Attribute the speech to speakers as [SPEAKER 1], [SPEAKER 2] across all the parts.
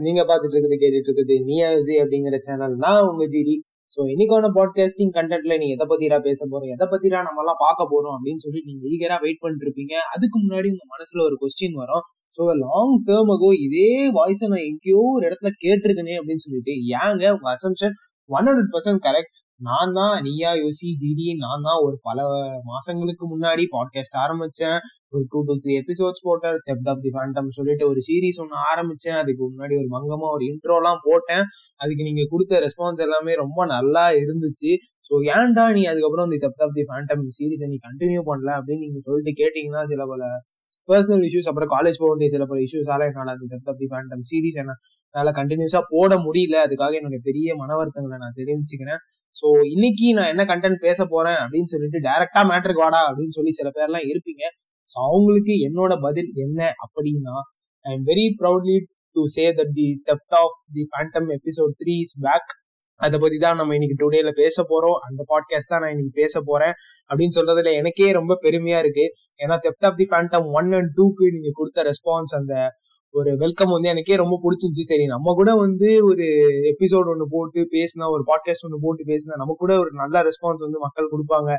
[SPEAKER 1] நீங்க பாத்துட்டு இருக்குது கேட்டுட்டு இருக்குது நியாசி அப்படிங்கிற சேனல் நான் உங்க ஜிடி ஸோ இன்னைக்கான பாட்காஸ்டிங் கண்டென்ட்ல நீங்க எதை பத்திரா பேச போறோம் எதை பத்திரா நம்ம எல்லாம் பார்க்க போறோம் அப்படின்னு சொல்லி நீங்க ஈகரா வெயிட் பண்ணிட்டு இருப்பீங்க அதுக்கு முன்னாடி உங்க மனசுல ஒரு கொஸ்டின் வரும். ஸோ லாங் டேர்ம் அகோ இதே வாய்ஸை நான் எங்கேயோ ஒரு இடத்துல கேட்டிருக்கனே அப்படின்னு சொல்லிட்டு ஏங்க உங்க assumption one hundred percent correct நான் தான் நீயா யோசி ஜிடி நான் தான் ஒரு பல மாசங்களுக்கு முன்னாடி பாட்காஸ்ட் ஆரம்பிச்சேன். ஒரு டூ டூ த்ரீ எபிசோட்ஸ் போட்டேன். தெப்ட் ஆஃப் தி ஃபேண்டம் சொல்லிட்டு ஒரு சீரீஸ் ஒன்று ஆரம்பிச்சேன். அதுக்கு முன்னாடி ஒரு மங்கமா ஒரு இன்ட்ரோலாம் போட்டேன். அதுக்கு நீங்க கொடுத்த ரெஸ்பான்ஸ் எல்லாமே ரொம்ப நல்லா இருந்துச்சு. ஸோ ஏன்டா நீ அதுக்கப்புறம் இந்த தெப்ட் ஆஃப் தி ஃபேண்டம் சீரீஸை நீ கண்டினியூ பண்ணல அப்படின்னு நீங்க சொல்லிட்டு கேட்டீங்கன்னா சில பல பர்சனல் இஷ்யூஸ் அப்புறம் காலேஜ் போக வேண்டிய சில பல இஷ்யூஸால என்னால் அந்த theft of the phantom series என்னால் கண்டினியூஸாக போட முடியல. அதுக்காக என்னுடைய பெரிய மன வருத்தங்களை நான் தெரிவிச்சுக்கிறேன். ஸோ இன்னைக்கு நான் என்ன கண்டென்ட் பேச போறேன் அப்படின்னு சொல்லிட்டு டேரக்டா மேட்ருக்கு வாடா அப்படின்னு சொல்லி சில பேர்லாம் இருப்பீங்க. ஸோ அவங்களுக்கு என்னோட பதில் என்ன அப்படின்னா I am very proudly to say that the theft of the phantom episode three is back அதை பத்தி தான் நம்ம இன்னைக்கு டுடேல பேச போறோம். அந்த பாட்காஸ்ட் தான் நான் இன்னைக்கு பேச போறேன். அப்படின்னு சொல்றதுல எனக்கே ரொம்ப பெருமையா இருக்கு. ஏன்னா theft of the phantom one and டூக்கு நீங்க கொடுத்த ரெஸ்பான்ஸ் அந்த ஒரு வெல்கம் வந்து எனக்கே ரொம்ப பிடிச்சிருந்துச்சு. சரி நம்ம கூட வந்து ஒரு எபிசோட் ஒன்று போட்டு பேசினா ஒரு பாட்காஸ்ட் ஒன்று போட்டு பேசினா நம்ம கூட ஒரு நல்ல ரெஸ்பான்ஸ் வந்து மக்கள் கொடுப்பாங்க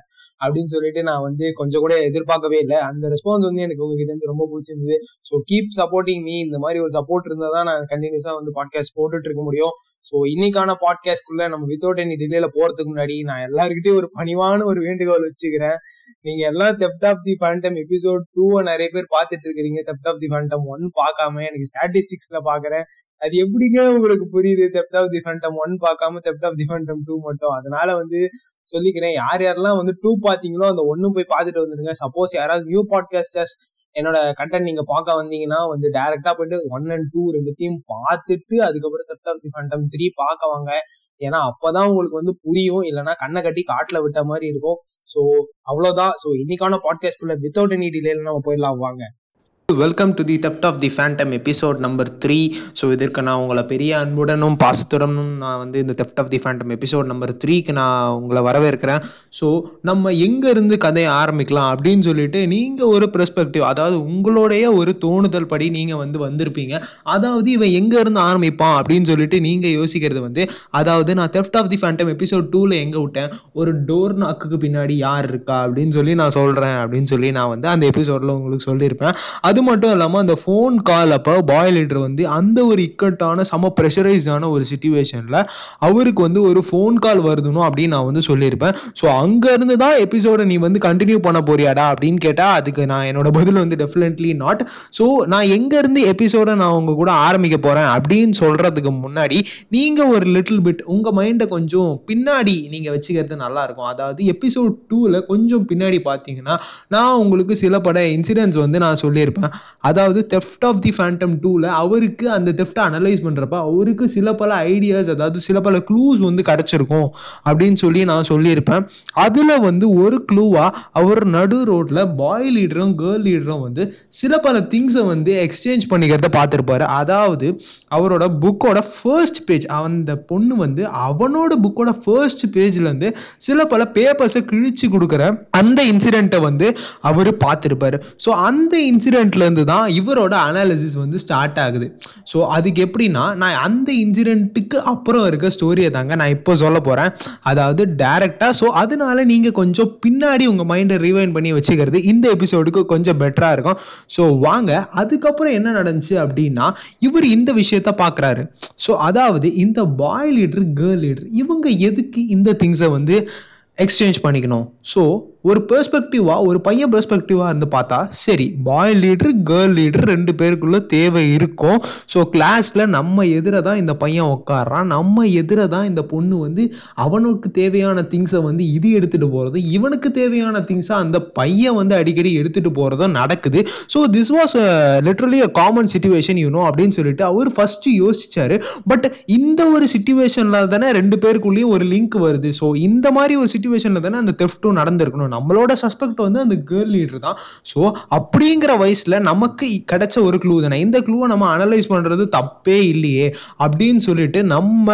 [SPEAKER 1] அப்படின்னு சொல்லிட்டு நான் வந்து கொஞ்சம் கூட எதிர்பார்க்கவே இல்லை. அந்த ரெஸ்பான்ஸ் வந்து எனக்கு உங்ககிட்ட இருந்து ரொம்ப பிடிச்சிருந்தது. ஸோ கீப் சப்போர்ட்டிங் மீ இந்த மாதிரி ஒரு சப்போர்ட் இருந்தால் தான் நான் கண்டினியூஸாக வந்து பாட்காஸ்ட் போட்டுட்டு இருக்க முடியும். ஸோ இன்னைக்கான பாட்காஸ்ட்குள்ள நம்ம வித்தவுட் எனி டிலேல போறதுக்கு முன்னாடி நான் எல்லாருக்கிட்டையும் ஒரு பணிவான ஒரு வேண்டுகோள் வச்சுக்கிறேன். நீங்க எல்லாம் theft of the phantom episode two நிறைய பேர் பார்த்துட்டு இருக்கிறீங்க. Theft of the phantom one பார்க்காம எனக்கு ஸ்டாட்டிஸ்டிக்ஸ்ல பாக்குறேன் அது எப்படிங்க உங்களுக்கு புரியுது? Theft of the phantom one பார்க்காம theft of the phantom two மட்டும். அதனால வந்து சொல்லிக்கிறேன் யார் யாரெல்லாம் வந்து டூ பாத்தீங்களோ அந்த ஒன்னும் போய் பார்த்துட்டு வந்துருங்க சப்போஸ் யாராவது நியூ பாட்காஸ்டர்ஸ் என்னோட கண்டென்ட் நீங்க பார்க்க வந்தீங்கன்னா வந்து டைரக்டா போயிட்டு ஒன் அண்ட் டூ ரெண்டுத்தையும் பார்த்துட்டு அதுக்கப்புறம் theft of the phantom three பார்க்க வாங்க. ஏன்னா அப்பதான் உங்களுக்கு வந்து புரியும். இல்லைன்னா கண்ணை கட்டி காட்டுல விட்ட மாதிரி இருக்கும். சோ அவ்வளவுதான். சோ இன்னைக்கான பாட்காஸ்ட் வித்தவுட் எனி டிலேல நம்ம போயிடலாம். வாங்க.
[SPEAKER 2] Welcome to the theft of the phantom episode number three so இதற்கு நான் உங்களை பெரிய அன்புடனும் பாசத்துடனும் நான் வந்து இந்த theft of the phantom episode number த்ரீக்கு நான் உங்களை வரவேற்கிறேன். ஸோ நம்ம எங்கேருந்து கதையை ஆரம்பிக்கலாம் அப்படின்னு சொல்லிட்டு நீங்கள் ஒரு பெர்ஸ்பெக்டிவ் அதாவது உங்களுடைய ஒரு தோணுதல் படி நீங்கள் வந்து வந்திருப்பீங்க. அதாவது இவன் எங்கேருந்து ஆரம்பிப்பான் அப்படின்னு சொல்லிட்டு நீங்கள் யோசிக்கிறது வந்து அதாவது நான் theft of the phantom episode டூவில் எங்கே விட்டேன்? ஒரு டோர் நாக்குக்கு பின்னாடி யார் இருக்கா அப்படின்னு சொல்லி நான் சொல்கிறேன் அப்படின்னு சொல்லி நான் வந்து அந்த எபிசோடில் உங்களுக்கு சொல்லியிருப்பேன். அது அது மட்டும் இல்லாமல் அந்த ஃபோன் கால் அப்போ பாய் லீடர் வந்து அந்த ஒரு இக்கட்டான சம ப்ரெஷரைஸ்டான ஒரு சுச்சுவேஷனில் அவருக்கு வந்து ஒரு ஃபோன் கால் வருதுணும் அப்படின்னு நான் வந்து சொல்லியிருப்பேன். ஸோ அங்கேருந்து தான் எபிசோடை நீ வந்து கண்டினியூ பண்ண போறியாடா அப்படின்னு கேட்டால் அதுக்கு நான் என்னோட பதில் வந்து டெஃபினெட்லி நாட் ஸோ நான் எங்கேருந்து எபிசோடை நான் உங்க கூட ஆரம்பிக்க போகிறேன் அப்படின்னு சொல்கிறதுக்கு முன்னாடி நீங்கள் ஒரு லிட்டில் பிட் உங்கள் மைண்டை கொஞ்சம் பின்னாடி நீங்கள் வச்சுக்கிறது நல்லா இருக்கும் அதாவது எபிசோட் டூவில் கொஞ்சம் பின்னாடி பார்த்தீங்கன்னா நான் உங்களுக்கு சில பட இன்சிடென்ட்ஸ் வந்து நான் சொல்லியிருப்பேன். அதாவது தெஃப்ட் ஆஃப் தி ஃபேண்டம் டூவில் அவருக்கு அந்த தெஃப்டை அனலைஸ் பண்ணுறப்ப அவருக்கு சில பல ஐடியாஸ் அதாவது சில பல க்ளூஸ் வந்து கிடச்சிருக்கும் அப்படின்னு சொல்லி நான் சொல்லியிருப்பேன். அதில் வந்து ஒரு க்ளூவாக அவர் நடு ரோட்டில் பாய் லீடரும் கேர்ள் லீடரும் வந்து சில பல திங்ஸை வந்து எக்ஸ்சேஞ்ச் பண்ணிக்கிறத பார்த்துருப்பாரு. அதாவது அவரோட புக்கோட ஃபர்ஸ்ட் பேஜ் அந்த பொண்ணு வந்து அவனோட புக்கோட ஃபர்ஸ்ட் பேஜ்லேருந்து சில பல பேப்பர்ஸை கிழிச்சு கொடுக்குற அந்த இன்சிடெண்ட்டை வந்து அவர் பார்த்துருப்பாரு. ஸோ அந்த இன்சிடென்ட்ல இருந்து தான் இவரோட அனாலிசிஸ் வந்து ஸ்டார்ட் ஆகுது. ஸோ அதுக்கு எப்படின்னா நான் அந்த இன்சிடென்ட்டுக்கு அப்புறம் இருக்க ஸ்டோரியை தாங்க நான் இப்போ சொல்ல போறேன். அதாவது டேரெக்டாக ஸோ அதனால நீங்கள் கொஞ்சம் பின்னாடி உங்கள் மைண்டை ரிவைன் பண்ணி வச்சுக்கிறது இந்த எபிசோடுக்கு கொஞ்சம் பெட்டராக இருக்கும். ஸோ வாங்க அதுக்கப்புறம் என்ன நடந்துச்சு அப்படின்னா இவர் இந்த விஷயத்த பார்க்குறாரு ஸோ அதாவது இந்த பாய் லீடர் கேர்ள் லீடர் இவங்க எதுக்கு இந்த திங்ஸை வந்து எக்ஸ்சேஞ்ச் பண்ணிக்கணும்? ஸோ ஒரு பெர்ஸ்பெக்டிவாக ஒரு பையன் பெர்ஸ்பெக்டிவாக இருந்து பார்த்தா சரி பாய் லீடர் கேர்ள் லீடர் ரெண்டு பேருக்குள்ள தேவை இருக்கும். ஸோ கிளாஸில் நம்ம எதிராக தான் இந்த பையன் உட்காடுறான் நம்ம எதிர தான் இந்த பொண்ணு வந்து அவனுக்கு தேவையான திங்ஸை வந்து இது எடுத்துகிட்டு போகிறது இவனுக்கு தேவையான திங்ஸை அந்த பையன் வந்து அடிக்கடி எடுத்துகிட்டு போகிறதும் நடக்குது. So this was literally a common situation you know அப்படின்னு சொல்லிட்டு அவர் ஃபஸ்ட்டு யோசிச்சாரு. பட் இந்த ஒரு சுச்சுவேஷனில் தானே ரெண்டு பேருக்குள்ளேயும் ஒரு லிங்க் வருது. ஸோ இந்த மாதிரி ஒரு சுச்சுவேஷனில் தானே அந்த தெஃப்ட்டும் நடந்திருக்கணும். நம்மளோட சஸ்பெக்ட் வந்து அந்த கேர்ள் லீடர் தான். ஸோ அப்படிங்கிற வயசுல நமக்கு கிடைச்ச ஒரு க்ளூ தானே. இந்த க்ளூவை நம்ம அனலைஸ் பண்றது தப்பே இல்லையே அப்படின்னு சொல்லிட்டு நம்ம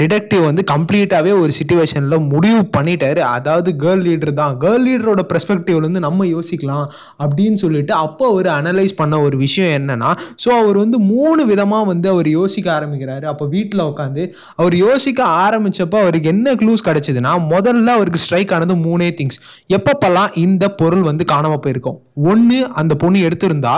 [SPEAKER 2] டிடெக்டிவ் வந்து கம்ப்ளீட்டாகவே ஒரு சுச்சுவேஷனில் முடிவு பண்ணிட்டாரு. அதாவது கேர்ள் லீடர் தான். கேர்ள் லீடரோட பெர்ஸ்பெக்டிவ்லேருந்து நம்ம யோசிக்கலாம் அப்படின்னு சொல்லிட்டு அப்போ அவர் அனலைஸ் பண்ண ஒரு விஷயம் என்னன்னா ஸோ அவர் வந்து மூணு விதமாக வந்து அவர் யோசிக்க ஆரம்பிக்கிறாரு. அப்போ வீட்டில் உட்காந்து அவர் யோசிக்க ஆரம்பித்தப்போ அவருக்கு என்ன க்ளூஸ் கிடச்சிதுன்னா முதல்ல அவருக்கு ஸ்ட்ரைக் ஆனது மூணே திங்ஸ் எப்பப்பெல்லாம் இந்த பொருள் வந்து காணாமல் போயிருக்கோம்? ஒன்று அந்த பொண்ணு எடுத்திருந்தா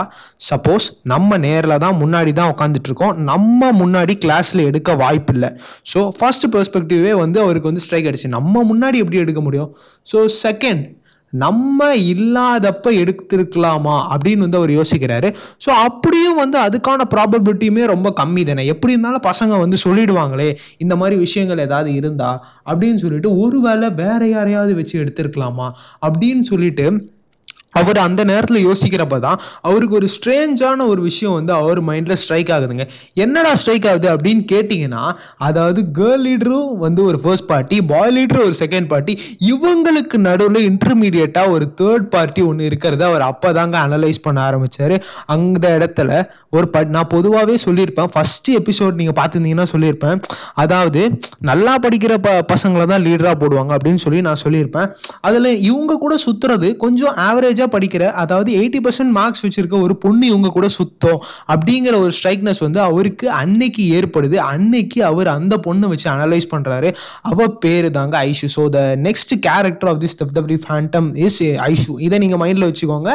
[SPEAKER 2] சப்போஸ் நம்ம நேரில் தான் முன்னாடி தான் உட்காந்துட்டு இருக்கோம். நம்ம முன்னாடி கிளாஸில் எடுக்க வாய்ப்பு இல்லை ஸோ ஃபர்ஸ்ட் பெர்ஸ்பெக்டிவே வந்து அவருக்கு வந்து ஸ்ட்ரைக் அடிச்சு நம்ம முன்னாடி எப்படி எடுக்க முடியும்? ஸோ செகண்ட் நம்ம இல்லாதப்ப எடுத்திருக்கலாமா? அப்படின்னு வந்து அவர் யோசிக்கிறாரு. ஸோ அப்படியும் வந்து அதுக்கான ப்ராபபிலிட்டியுமே ரொம்ப கம்மி தானே. எப்படி இருந்தாலும் பசங்க வந்து சொல்லிடுவாங்களே இந்த மாதிரி விஷயங்கள் ஏதாவது இருந்தா அப்படின்னு சொல்லிட்டு ஒருவேளை வேற யாரையாவது வச்சு எடுத்திருக்கலாமா? அப்படின்னு சொல்லிட்டு அவர் அந்த நேரத்துல யோசிக்கிறப்ப தான் அவருக்கு ஒரு ஸ்ட்ரேஞ்சான ஒரு விஷயம் வந்து அவர் மைண்ட்ல ஸ்ட்ரைக் ஆகுதுங்க. என்னடா ஸ்ட்ரைக் ஆகுது அப்படின்னு கேட்டிங்கன்னா அதாவது கேர்ள் லீடரும் வந்து ஒரு ஃபர்ஸ்ட் பார்ட்டி பாய் லீடரும் ஒரு செகண்ட் பார்ட்டி இவங்களுக்கு நடுவில் இன்டர்மீடியட்டா ஒரு தேர்ட் பார்ட்டி ஒன்று இருக்கிறத அவர் அப்பதாங்க அனலைஸ் பண்ண ஆரம்பிச்சாரு. அந்த இடத்துல ஒரு ப நான் பொதுவாகவே சொல்லியிருப்பேன் ஃபர்ஸ்ட் எபிசோட் நீங்க பார்த்துருந்தீங்கன்னா சொல்லியிருப்பேன் அதாவது நல்லா படிக்கிற ப பசங்களை தான் லீடரா போடுவாங்க அப்படின்னு சொல்லி நான் சொல்லியிருப்பேன். அதில் இவங்க கூட சுத்துறது கொஞ்சம் காலேஜா படிக்கிற அதாவது எயிட்டி பர்சன்ட் மார்க்ஸ் வச்சிருக்க ஒரு பொண்ணு இவங்க கூட சுத்தம் அப்படிங்கிற ஒரு ஸ்ட்ரைக்னஸ் வந்து அவருக்கு அன்னைக்கு ஏற்படுது. அன்னைக்கு அவர் அந்த பொண்ணை வச்சு அனலைஸ் பண்றாரு. அவ பேரு தாங்க Aishu so the next character of this phantom is Aishu. இதை நீங்க மைண்ட்ல வச்சுக்கோங்க.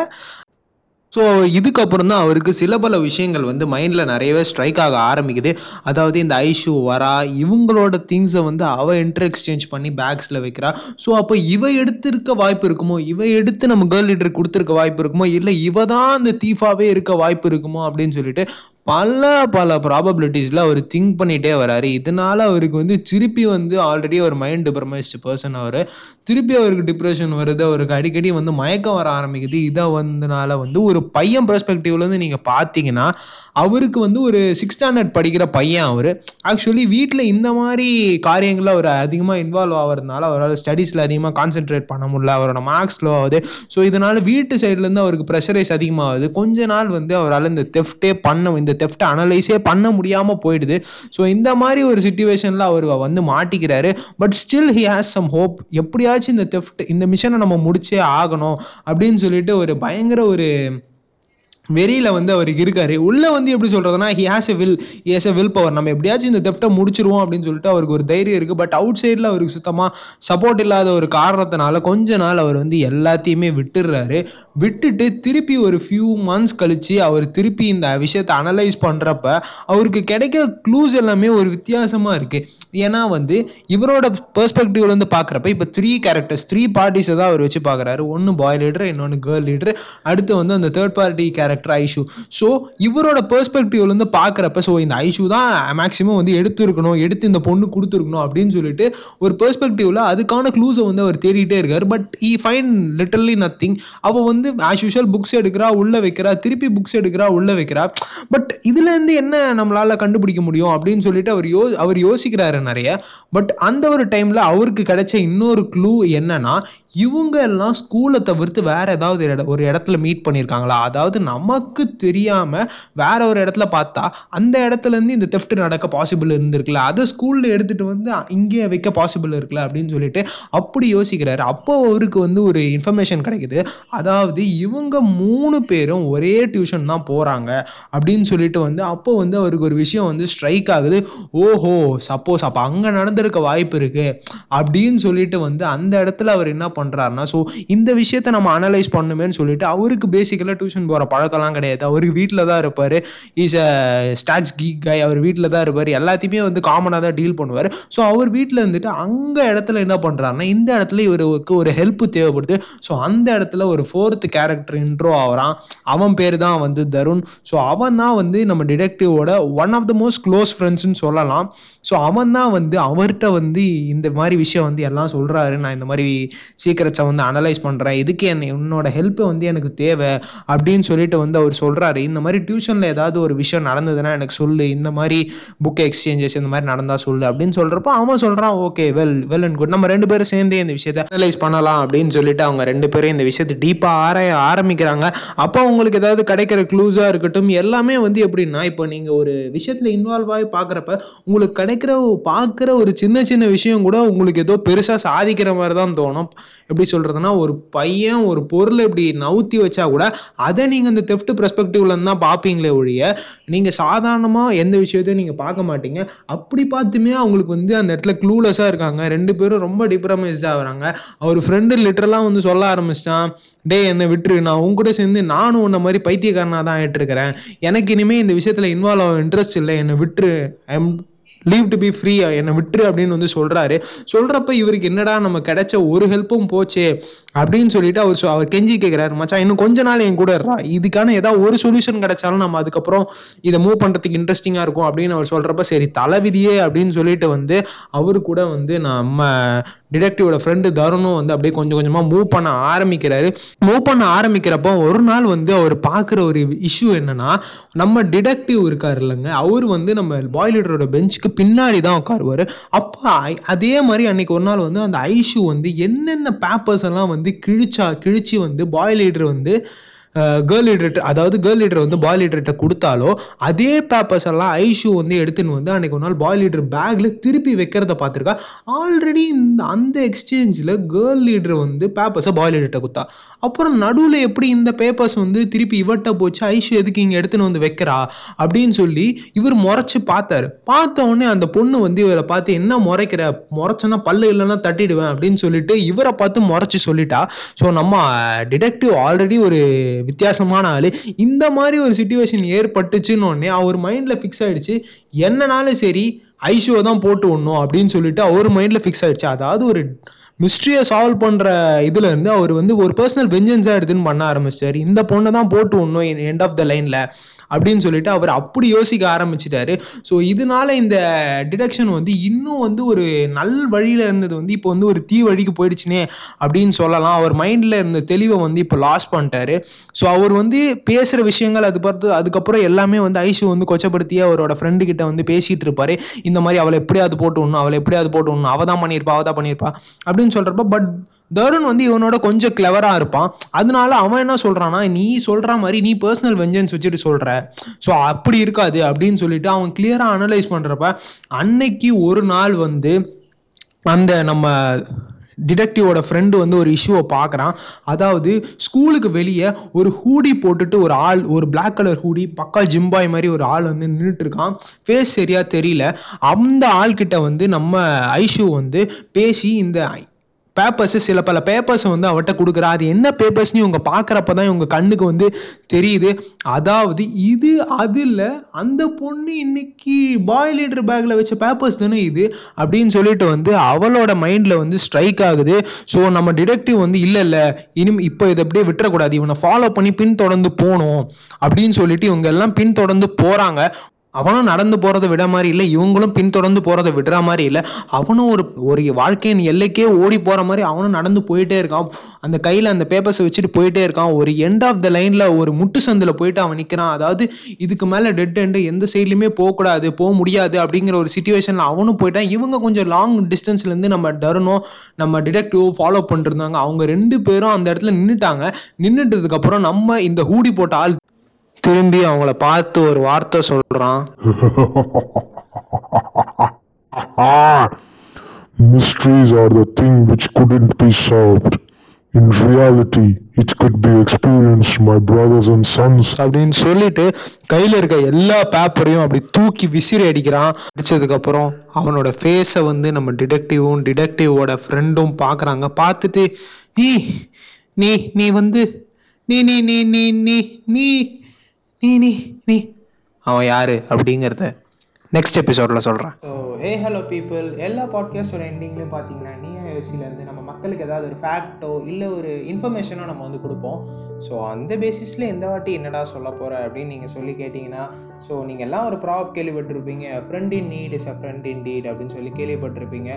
[SPEAKER 2] ஸோ இதுக்கப்புறம் தான் அவருக்கு சில பல விஷயங்கள் வந்து மைண்டில் நிறையவே ஸ்ட்ரைக் ஆக ஆரம்பிக்குது. அதாவது இந்த ஐஷு வரா இவங்களோட திங்ஸை வந்து அவ இன்டர் எக்ஸ்சேஞ்ச் பண்ணி பேக்ஸில் வைக்கிறா. ஸோ அப்போ இவ எடுத்திருக்க வாய்ப்பு இருக்குமோ? இவ எடுத்து நம்ம கேர்ள் லீடர் கொடுத்துருக்க வாய்ப்பு இருக்குமோ? இல்லை இவ தான் அந்த தீஃபாவே இருக்க வாய்ப்பு இருக்குமோ? அப்படின்னு சொல்லிட்டு பல பல ப்ராபபிலிட்டிஸில் அவர் திங்க் பண்ணிகிட்டே வராரு. இதனால அவருக்கு வந்து திருப்பி வந்து ஆல்ரெடி ஒரு மைண்ட் டிப்ரமைஸ்டு பர்சன் அவர். திருப்பி அவருக்கு டிப்ரெஷன் வருது. அவருக்கு அடிக்கடி வந்து மயக்கம் வர ஆரம்பிக்குது. இதை வந்தனால வந்து ஒரு பையன் பெர்ஸ்பெக்டிவ்லேருந்து நீங்கள் பார்த்தீங்கன்னா அவருக்கு வந்து ஒரு சிக்ஸ் ஸ்டாண்டர்ட் படிக்கிற பையன் அவர். ஆக்சுவலி வீட்டில் இந்த மாதிரி காரியங்களில் அவர் அதிகமாக இன்வால்வ் ஆகிறதுனால அவரால் ஸ்டடீஸில் அதிகமாக கான்சென்ட்ரேட் பண்ண முடியல. அவரோட மார்க்ஸ் லோ ஆகுது. ஸோ இதனால் வீட்டு சைட்லேருந்து அவருக்கு ப்ரெஷரைஸ் அதிகமாகுது. கொஞ்ச நாள் வந்து அவரால் இந்த தெஃப்டே பண்ண இந்த தெஃப்ட் அனலைஸே பண்ண முடியாமல் போயிடுது. ஸோ இந்த மாதிரி ஒரு சுச்சுவேஷனில் அவர் வந்து மாட்டிக்கிறாரு. But still he has some hope எப்படியாச்சும் இந்த தெஃப்ட் இந்த மிஷனை நம்ம முடிச்சே ஆகணும் அப்படின்னு சொல்லிட்டு ஒரு பயங்கர ஒரு வெறியில வந்து அவருக்கு இருக்காரு. உள்ள வந்து எப்படி சொல்றதுன்னா he has a will has a will power நம்ம எப்படியாச்சும் இந்த தெப்டை முடிச்சிருவோம் அப்படின்னு சொல்லிட்டு அவருக்கு ஒரு தைரியம் இருக்கு. பட் அவுட் சைட்ல அவருக்கு சுத்தமா சப்போர்ட் இல்லாத ஒரு காரணத்தினால கொஞ்ச நாள் அவர் வந்து எல்லாத்தையுமே விட்டுடுறாரு. விட்டுட்டு திருப்பி ஒரு ஃபியூ மந்த்ஸ் கழிச்சு அவர் திருப்பி இந்த விஷயத்தை அனலைஸ் பண்றப்ப அவருக்கு கிடைக்க க்ளூஸ் எல்லாமே ஒரு வித்தியாசமா இருக்கு. ஏன்னா வந்து இவரோட பெர்ஸ்பெக்டிவ்ல இருந்து பாக்குறப்ப இப்ப த்ரீ கேரக்டர்ஸ் த்ரீ பார்ட்டிஸை தான் அவர் வச்சு பாக்குறாரு. ஒன்னு பாய் லீடர் இன்னொன்னு கேர்ள் லீடர் அடுத்து வந்து அந்த third party character Aishu so இவரோட பெர்ஸ்பெக்டிவ்ல இருந்து பாக்குறப்ப ஸோ இந்த ஐஷு தான் மேக்சிமம் வந்து எடுத்துருக்கணும் எடுத்து இந்த பொண்ணு கொடுத்துருக்கணும் அப்படின்னு சொல்லிட்டு ஒரு பெர்ஸ்பெக்டிவ்ல அதுக்கான க்ளூஸை வந்து அவர் தேடிட்டே இருக்காரு. But he find literally nothing அவ வந்து ஆஸ் யூஷுவல் புக்ஸ் எடுக்கிறா உள்ள வைக்கிறா திருப்பி புக்ஸ் எடுக்கிறா உள்ள வைக்கிறா. பட் இதுல இருந்து என்ன நம்மளால கண்டுபிடிக்க முடியும் அப்படின்னு சொல்லிட்டு அவர் யோ அவர் யோசிக்கிறாரு நிறைய. பட் அந்த ஒரு டைம்ல அவருக்கு கிடைச்ச இன்னொரு க்ளூ என்னன்னா இவங்க எல்லாம் ஸ்கூலை தவிர்த்து வேற ஏதாவது இட- ஒரு இடத்துல மீட் பண்ணியிருக்காங்களா அதாவது நமக்கு தெரியாம வேற ஒரு இடத்துல பார்த்தா அந்த இடத்துல இருந்து இந்த தெஃப்ட் நடக்க பாசிபிள் இருந்திருக்குல்ல. அதை ஸ்கூல்ல எடுத்துட்டு வந்து இங்கே வைக்க பாசிபிள் இருக்குல்ல அப்படின்னு சொல்லிட்டு அப்படி யோசிக்கிறாரு. அப்போ அவருக்கு வந்து ஒரு இன்ஃபர்மேஷன் கிடைக்குது. அதாவது இவங்க மூணு பேரும் ஒரே டியூஷன் தான் போறாங்க அப்படின்னு சொல்லிட்டு வந்து அப்போ வந்து அவருக்கு ஒரு விஷயம் வந்து ஸ்ட்ரைக் ஆகுது. ஓஹோ சப்போஸ் அப்ப அங்க நடந்திருக்க வாய்ப்பு இருக்கு அப்படின்னு சொல்லிட்டு வந்து அந்த இடத்துல அவர் என்ன பண்றாருன்னா ஸோ இந்த விஷயத்த நம்ம அனலைஸ் பண்ணுமேன்னு சொல்லிட்டு அவருக்கு பேசிக்கலா டியூஷன் போற பழக்கம்லாம் கிடையாது. அவருக்கு வீட்டில் தான் இருப்பார். Is a stats geek guy அவர் வீட்டில் தான் இருப்பார். எல்லாத்தையுமே வந்து காமனாக தான் டீல் பண்ணுவார். ஸோ அவர் வீட்டில் இருந்துட்டு அங்க இடத்துல என்ன பண்றாருன்னா இந்த இடத்துல இவருக்கு ஒரு ஹெல்ப் தேவைப்படுது. ஸோ அந்த இடத்துல ஒரு ஃபோர்த் கேரக்டர் இன்ட்ரோ ஆகிறான். அவன் பேர் தான் வந்து தருண். ஸோ அவன் தான் வந்து நம்ம டிடெக்டிவோட one of the most close ஃப்ரெண்ட்ஸ்னு சொல்லலாம். ஸோ அவன் தான் வந்து அவர்கிட்ட வந்து இந்த மாதிரி விஷயம் வந்து எல்லாம் சொல்றாரு. நான் இந்த மாதிரி சீக்கிரட்ஸை வந்து அனலைஸ் பண்ணுறேன் இதுக்கு என்ன உன்னோட ஹெல்ப் வந்து எனக்கு தேவை அப்படின்னு சொல்லிட்டு வந்து அவர் சொல்கிறாரு இந்த மாதிரி டியூஷனில் ஏதாவது ஒரு விஷயம் நடந்ததுன்னா எனக்கு சொல்லு. இந்த மாதிரி புக் எக்ஸ்சேஞ்சஸ் இந்த மாதிரி நடந்தால் சொல்லு அப்படின்னு சொல்கிறப்ப அவன் சொல்கிறான் okay well well and good நம்ம ரெண்டு பேரும் சேர்ந்தே இந்த விஷயத்தை அனலைஸ் பண்ணலாம். அப்படின்னு சொல்லிட்டு அவங்க ரெண்டு பேரும் இந்த விஷயத்தை டீப்பாக ஆராய ஆரம்பிக்கிறாங்க. அப்போ உங்களுக்கு ஏதாவது கிடைக்கிற க்ளூஸாக இருக்கட்டும் எல்லாமே வந்து எப்படின்னா இப்போ நீங்கள் ஒரு விஷயத்தில் இன்வால்வ் ஆகி பார்க்குறப்ப உங்களுக்கு கிடைக்கிற பார்க்குற ஒரு சின்ன சின்ன விஷயம் கூட உங்களுக்கு ஏதோ பெருசாக சாதிக்கிற மாதிரி தான் தோணும். எப்படி சொல்றதுன்னா ஒரு பையன் ஒரு பொருளை இப்படி நவுத்தி வச்சா கூட அதை நீங்க இந்த தெஃப்ட் பெர்ஸ்பெக்டிவ்ல இருந்தா பாப்பீங்களே பார்ப்பீங்களே ஒழிய நீங்க சாதாரணமா எந்த விஷயத்தையும் நீங்க பார்க்க மாட்டீங்க. அப்படி பார்த்துமே அவங்களுக்கு வந்து அந்த இடத்துல க்ளூலெஸ்ஸா இருக்காங்க. ரெண்டு பேரும் ரொம்ப டிப்ரமைஸ்டா ஆகுறாங்க அவர் ஃப்ரெண்டு லிட்டரலா வந்து சொல்ல ஆரம்பிச்சிட்டான் டேய் என்னை விட்டுரு. நான் உன் கூட சேர்ந்து நானும் உன்ன மாதிரி பைத்தியக்காரனா தான் ஆயிட்டு இருக்கிறேன் எனக்கு இனிமே இந்த விஷயத்துல இன்வால்வ் ஆக இன்ட்ரெஸ்ட் இல்லை. என்னை விட்டுரு. I'm leave to be free என்னை விட்டுரு அப்படின்னு வந்து சொல்றாரு. சொல்றப்ப இவருக்கு என்னடா நம்ம கிடைச்ச ஒரு ஹெல்ப்பும் போச்சே அப்படின்னு சொல்லிட்டு அவர் சொ- அவர் கெஞ்சி கேட்கிறாரு மச்சான் இன்னும் கொஞ்ச நாள் என் கூட இருறா இதுக்கான ஏதாவது ஒரு சொல்யூஷன் கிடைச்சாலும் நம்ம அதுக்கப்புறம் இதை மூவ் பண்றதுக்கு இன்ட்ரெஸ்டிங்கா இருக்கும் அப்படின்னு அவர் சொல்றப்ப சரி தலைவிதியே அப்படின்னு சொல்லிட்டு வந்து அவரு கூட வந்து நம்ம டிடெக்டிவோட ஃப்ரெண்டு தருணும் வந்து அப்படியே கொஞ்சம் கொஞ்சமாக மூவ் பண்ண ஆரம்பிக்கிறாரு. மூவ் பண்ண ஆரம்பிக்கிறப்போ ஒரு நாள் வந்து அவர் பார்க்குற ஒரு இஷ்யூ என்னன்னா நம்ம டிடெக்டிவ் இருக்கார் இல்லைங்க. அவர் வந்து நம்ம பாய் லீடரோட பெஞ்சுக்கு பின்னாடி தான் உட்காருவாரு. அப்போ அதே மாதிரி அன்னைக்கு ஒரு நாள் வந்து அந்த ஐஷு வந்து என்னென்ன பேப்பர்ஸ் எல்லாம் வந்து கிழிச்சா கிழிச்சு வந்து பாய் லீடர் வந்து கேர்ள் லீடர்கிட்ட அதாவது கேர்ள் லீடர் வந்து பாய் லீடர்கிட்ட கொடுத்தாலோ அதே பேப்பர்ஸ் எல்லாம் ஐஷு வந்து எடுத்துன்னு வந்து அன்னைக்கு ஒரு நாள் பாய் லீடர் பேக்ல திருப்பி வைக்கிறத பார்த்துருக்கா? ஆல்ரெடி இந்த அந்த எக்ஸ்சேஞ்சில் கேர்ள் லீடர் வந்து பேப்பர்ஸை பாய் லீடர்கிட்ட கொடுத்தா. அப்புறம் நடுவில் எப்படி இந்த பேப்பர்ஸ் வந்து திருப்பி இவர்கிட்ட போச்சு ஐஷு எதுக்கு இங்கே எடுத்துன்னு வந்து வைக்கிறா? அப்படின்னு சொல்லி இவர் முறைச்சு பார்த்தாரு. பார்த்த உடனே அந்த பொண்ணு வந்து இவரை பார்த்து என்ன முறைக்கிற? முறைச்சனா பல்லு இல்லைன்னா தட்டிடுவேன் அப்படின்னு சொல்லிட்டு இவரை பார்த்து முறைச்சு சொல்லிட்டா. ஸோ நம்ம டிடெக்டிவ் ஆல்ரெடி ஒரு வித்தியாசமான ஆள். இந்த மாதிரி ஒரு சுச்சுவேஷன் ஏற்பட்டுச்சுன்னு உடனே அவர் மைண்ட்ல ஃபிக்ஸ் ஆயிடுச்சு. என்னனாலும் சரி ஐஷோ தான் போட்டு விடணும் அப்படின்னு சொல்லிட்டு அவர் மைண்ட்ல ஃபிக்ஸ் ஆயிடுச்சு. அதாவது ஒரு மிஸ்ட்ரியை சால்வ் பண்ணுற இதில் இருந்து அவர் வந்து ஒரு பர்சனல் வெஞ்சன்ஸாக எடுத்துன்னு பண்ண ஆரம்பிச்சிட்டாரு. இந்த பொண்ணை தான் போட்டு ஒன்றும் எண்ட் ஆஃப் த லைனில் அப்படின்னு சொல்லிட்டு அவர் அப்படி யோசிக்க ஆரம்பிச்சிட்டாரு. ஸோ இதனால இந்த டிடக்ஷன் வந்து இன்னும் வந்து ஒரு நல் வழியில் இருந்தது வந்து இப்போ வந்து ஒரு தீ வழிக்கு போயிடுச்சுனே அப்படின்னு சொல்லலாம். அவர் மைண்டில் இருந்த தெளிவை வந்து இப்போ லாஸ் பண்ணிட்டாரு. ஸோ அவர் வந்து பேசுகிற விஷயங்கள் அது பார்த்து அதுக்கப்புறம் எல்லாமே வந்து ஐஷு வந்து கொச்சப்படுத்தி அவரோட ஃப்ரெண்டு கிட்ட வந்து பேசிகிட்டு இருப்பாரு. இந்த மாதிரி அவளை எப்படியாவது போட்டு விடணும் அவளை எப்படியாவது போட்டு விடணும் அவதான் பண்ணியிருப்பா அவ தான் பண்ணியிருப்பா அப்படின்னு சொல்றப்ப பட் தருண் வந்து இவனோட கொஞ்சம் கிளவரா இருப்பான். அதனால அவன் என்ன சொல்றான்னா நீ சொல்ற மாதிரி நீ பர்சனல் வெஞ்சன்ஸ் வச்சுட்டு சொல்ற. ஸோ அப்படி இருக்காது அப்படின்னு சொல்லிட்டு அவன் கிளியரா அனலைஸ் பண்றப்ப அன்னைக்கு ஒரு நாள் வந்து அந்த நம்ம டிடெக்டிவோட ஃப்ரெண்டு வந்து ஒரு இஷ்யூவை பார்க்குறான் அதாவது ஸ்கூலுக்கு வெளியே ஒரு ஹூடி போட்டுட்டு ஒரு ஆள் ஒரு பிளாக் கலர் ஹூடி பக்கா ஜிம்பாய் மாதிரி ஒரு ஆள் வந்து நின்றுட்டு இருக்கான் ஃபேஸ் சரியா தெரியல. அந்த ஆள்கிட்ட வந்து நம்ம ஐஷு வந்து பேசி இந்த பேப்பர்ஸ் சில பல பேப்பர்ஸ் வந்து அவட்ட கொடுக்குறா. அது என்ன பேப்பர்ஸ்னு இவங்க பார்க்குறப்ப தான் இவங்க கண்ணுக்கு வந்து தெரியுது. அதாவது இது அதில் அந்த பொண்ணு இன்னைக்கு பாய் லீடர் பேக்ல வச்ச பேப்பர்ஸ் தானே இது? அப்படின்னு சொல்லிட்டு வந்து அவளோட மைண்ட்ல வந்து ஸ்ட்ரைக் ஆகுது. ஸோ நம்ம டிடெக்டிவ் வந்து இல்லை இல்லை. இனிமே இப்போ இதை அப்படியே விட்டுறக்கூடாது. இவனை ஃபாலோ பண்ணி பின் தொடர்ந்து போகணும். அப்படின்னு சொல்லிட்டு இவங்க எல்லாம் பின் தொடர்ந்து போறாங்க. அவனும் நடந்து போறதை விட மாதிரி இல்லை. இவங்களும் பின்தொடர்ந்து போறதை விடுற மாதிரி இல்லை. அவனும் ஒரு ஒரு வாழ்க்கையின் எல்லைக்கே ஓடி போற மாதிரி அவனும் நடந்து போயிட்டே இருக்கான். அந்த கையில அந்த பேப்பர்ஸை வச்சுட்டு போயிட்டே இருக்கான். ஒரு எண்ட் ஆஃப் த லைன்ல ஒரு முட்டு சந்தில போயிட்டு அவன் நிக்கிறான். அதாவது இதுக்கு மேல டெட் எண்டு எந்த சைட்லயுமே போகக்கூடாது போக முடியாது அப்படிங்கிற ஒரு சுச்சுவேஷன்ல அவனும் போயிட்டான். இவங்க கொஞ்சம் லாங் டிஸ்டன்ஸ்ல இருந்து நம்ம தருணம் நம்ம டிடெக்டிவ் ஃபாலோ பண்ணிருந்தாங்க அவங்க ரெண்டு பேரும் அந்த இடத்துல நின்றுட்டாங்க நின்றுட்டதுக்கப்புறம் நம்ம இந்த ஹூடி போட்ட ஆள் திரும்பி அவங்கள பார்த்து ஒரு வார்த்தை சொல்றான்
[SPEAKER 3] Mysteries are the thing which couldn't be solved. In reality, it could be experienced, my brothers and sons.
[SPEAKER 2] அப்படின்னு சொல்லிட்டு கையில இருக்க எல்லா பேப்பரையும் அப்படி தூக்கி விசிறி அடிக்கிறான் அடிச்சதுக்கு அப்புறம் அவனோட ஃபேஸை வந்து நம்ம டிடெக்டிவும் டிடெக்டிவோட ஃப்ரெண்டும் பார்க்கறாங்க பார்த்துட்டு நீ நீ நீ வந்து நீ நீ நீ நீ நீ நீ நீ நீ நீ. அவன் யாரு அப்படிங்கிறத நெக்ஸ்ட் எபிசோட்ல சொல்றேன். ஸோ ஹே ஹலோ பீப்புள் எல்லா பாட்காஸ்டோட எண்டிங்லையும் பார்த்தீங்கன்னா நீ இருந்து நம்ம மக்களுக்கு ஏதாவது ஒரு ஃபேக்ட்டோ இல்லை ஒரு இன்ஃபர்மேஷனோ நம்ம வந்து கொடுப்போம். ஸோ அந்த பேசிஸில் இந்த வாட்டி என்னடா சொல்ல போகிற அப்படின்னு நீங்கள் சொல்லி கேட்டிங்கன்னா ஸோ நீங்கள் எல்லாம் ஒரு ப்ராப் கேள்விப்பட்டிருப்பீங்க. Friend in need is a friend in deed அப்படின்னு சொல்லி கேள்விப்பட்டிருப்பீங்க.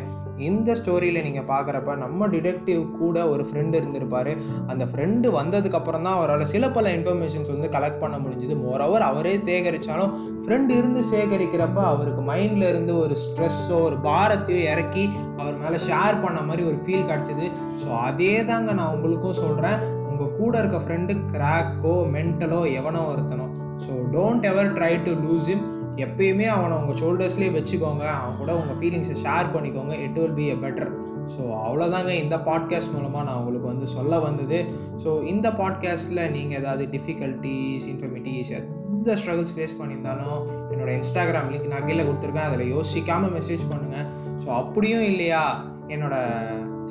[SPEAKER 2] இந்த ஸ்டோரியில் நீங்கள் பார்க்குறப்ப நம்ம டிடெக்டிவ் கூட ஒரு ஃப்ரெண்டு இருந்திருப்பார். அந்த ஃப்ரெண்டு வந்ததுக்கப்புறம் தான் அவரால் சில பல இன்ஃபர்மேஷன்ஸ் வந்து கலெக்ட் பண்ண முடிஞ்சுது. மோரோவர் அவரே சேகரித்தாலும் ஃப்ரெண்டு இருந்து சேகரிக்கிறப்ப அவருக்கு மைண்டில் இருந்து ஒரு ஸ்ட்ரெஸ்ஸோ ஒரு பாரத்தையோ இறக்கி அவர் மேலே ஷேர் பண்ண மாதிரி ஒரு ஃபீல் கிடச்சி கிடச்சிது ஸோ அதே தாங்க நான் உங்களுக்கும் சொல்கிறேன் உங்கள் கூட இருக்க ஃப்ரெண்டு கிராக்கோ மென்டலோ எவனோ ஒருத்தனோ. So don't ever try to lose him எப்பயுமே அவனை உங்கள் ஷோல்டர்ஸ்லேயே வச்சுக்கோங்க. அவன் கூட உங்கள் ஃபீலிங்ஸை ஷேர் பண்ணிக்கோங்க. It will be a better so அவ்வளோதாங்க இந்த பாட்காஸ்ட் மூலமாக நான் உங்களுக்கு வந்து சொல்ல வந்தது. ஸோ இந்த பாட்காஸ்ட்டில் நீங்கள் ஏதாவது டிஃபிகல்ட்டிஸ் இன்ஃபர்மிட்டிஸ் எந்த ஸ்ட்ரகிள்ஸ் ஃபேஸ் பண்ணியிருந்தாலும் என்னோட இன்ஸ்டாகிராம் லிங்க் நான் கீழே கொடுத்துருக்கேன். அதில் யோசிக்காமல் மெசேஜ் பண்ணுங்கள் ஸோ அப்படியும் இல்லையா? என்னோட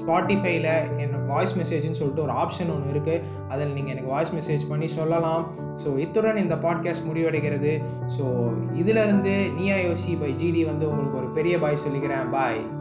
[SPEAKER 2] ஸ்பாட்டிஃபைல என்ன வாய்ஸ் மெசேஜ்னு சொல்லிட்டு ஒரு ஆப்ஷன் ஒன்று இருக்குது அதில் நீங்கள் எனக்கு வாய்ஸ் மெசேஜ் பண்ணி சொல்லலாம். ஸோ இத்துடன் இந்த பாட்காஸ்ட் முடிவடைகிறது. ஸோ இதிலிருந்து நீயா யோசி பை ஜிடி வந்து உங்களுக்கு ஒரு பெரிய பாய் சொல்லிக்கிறேன். பாய்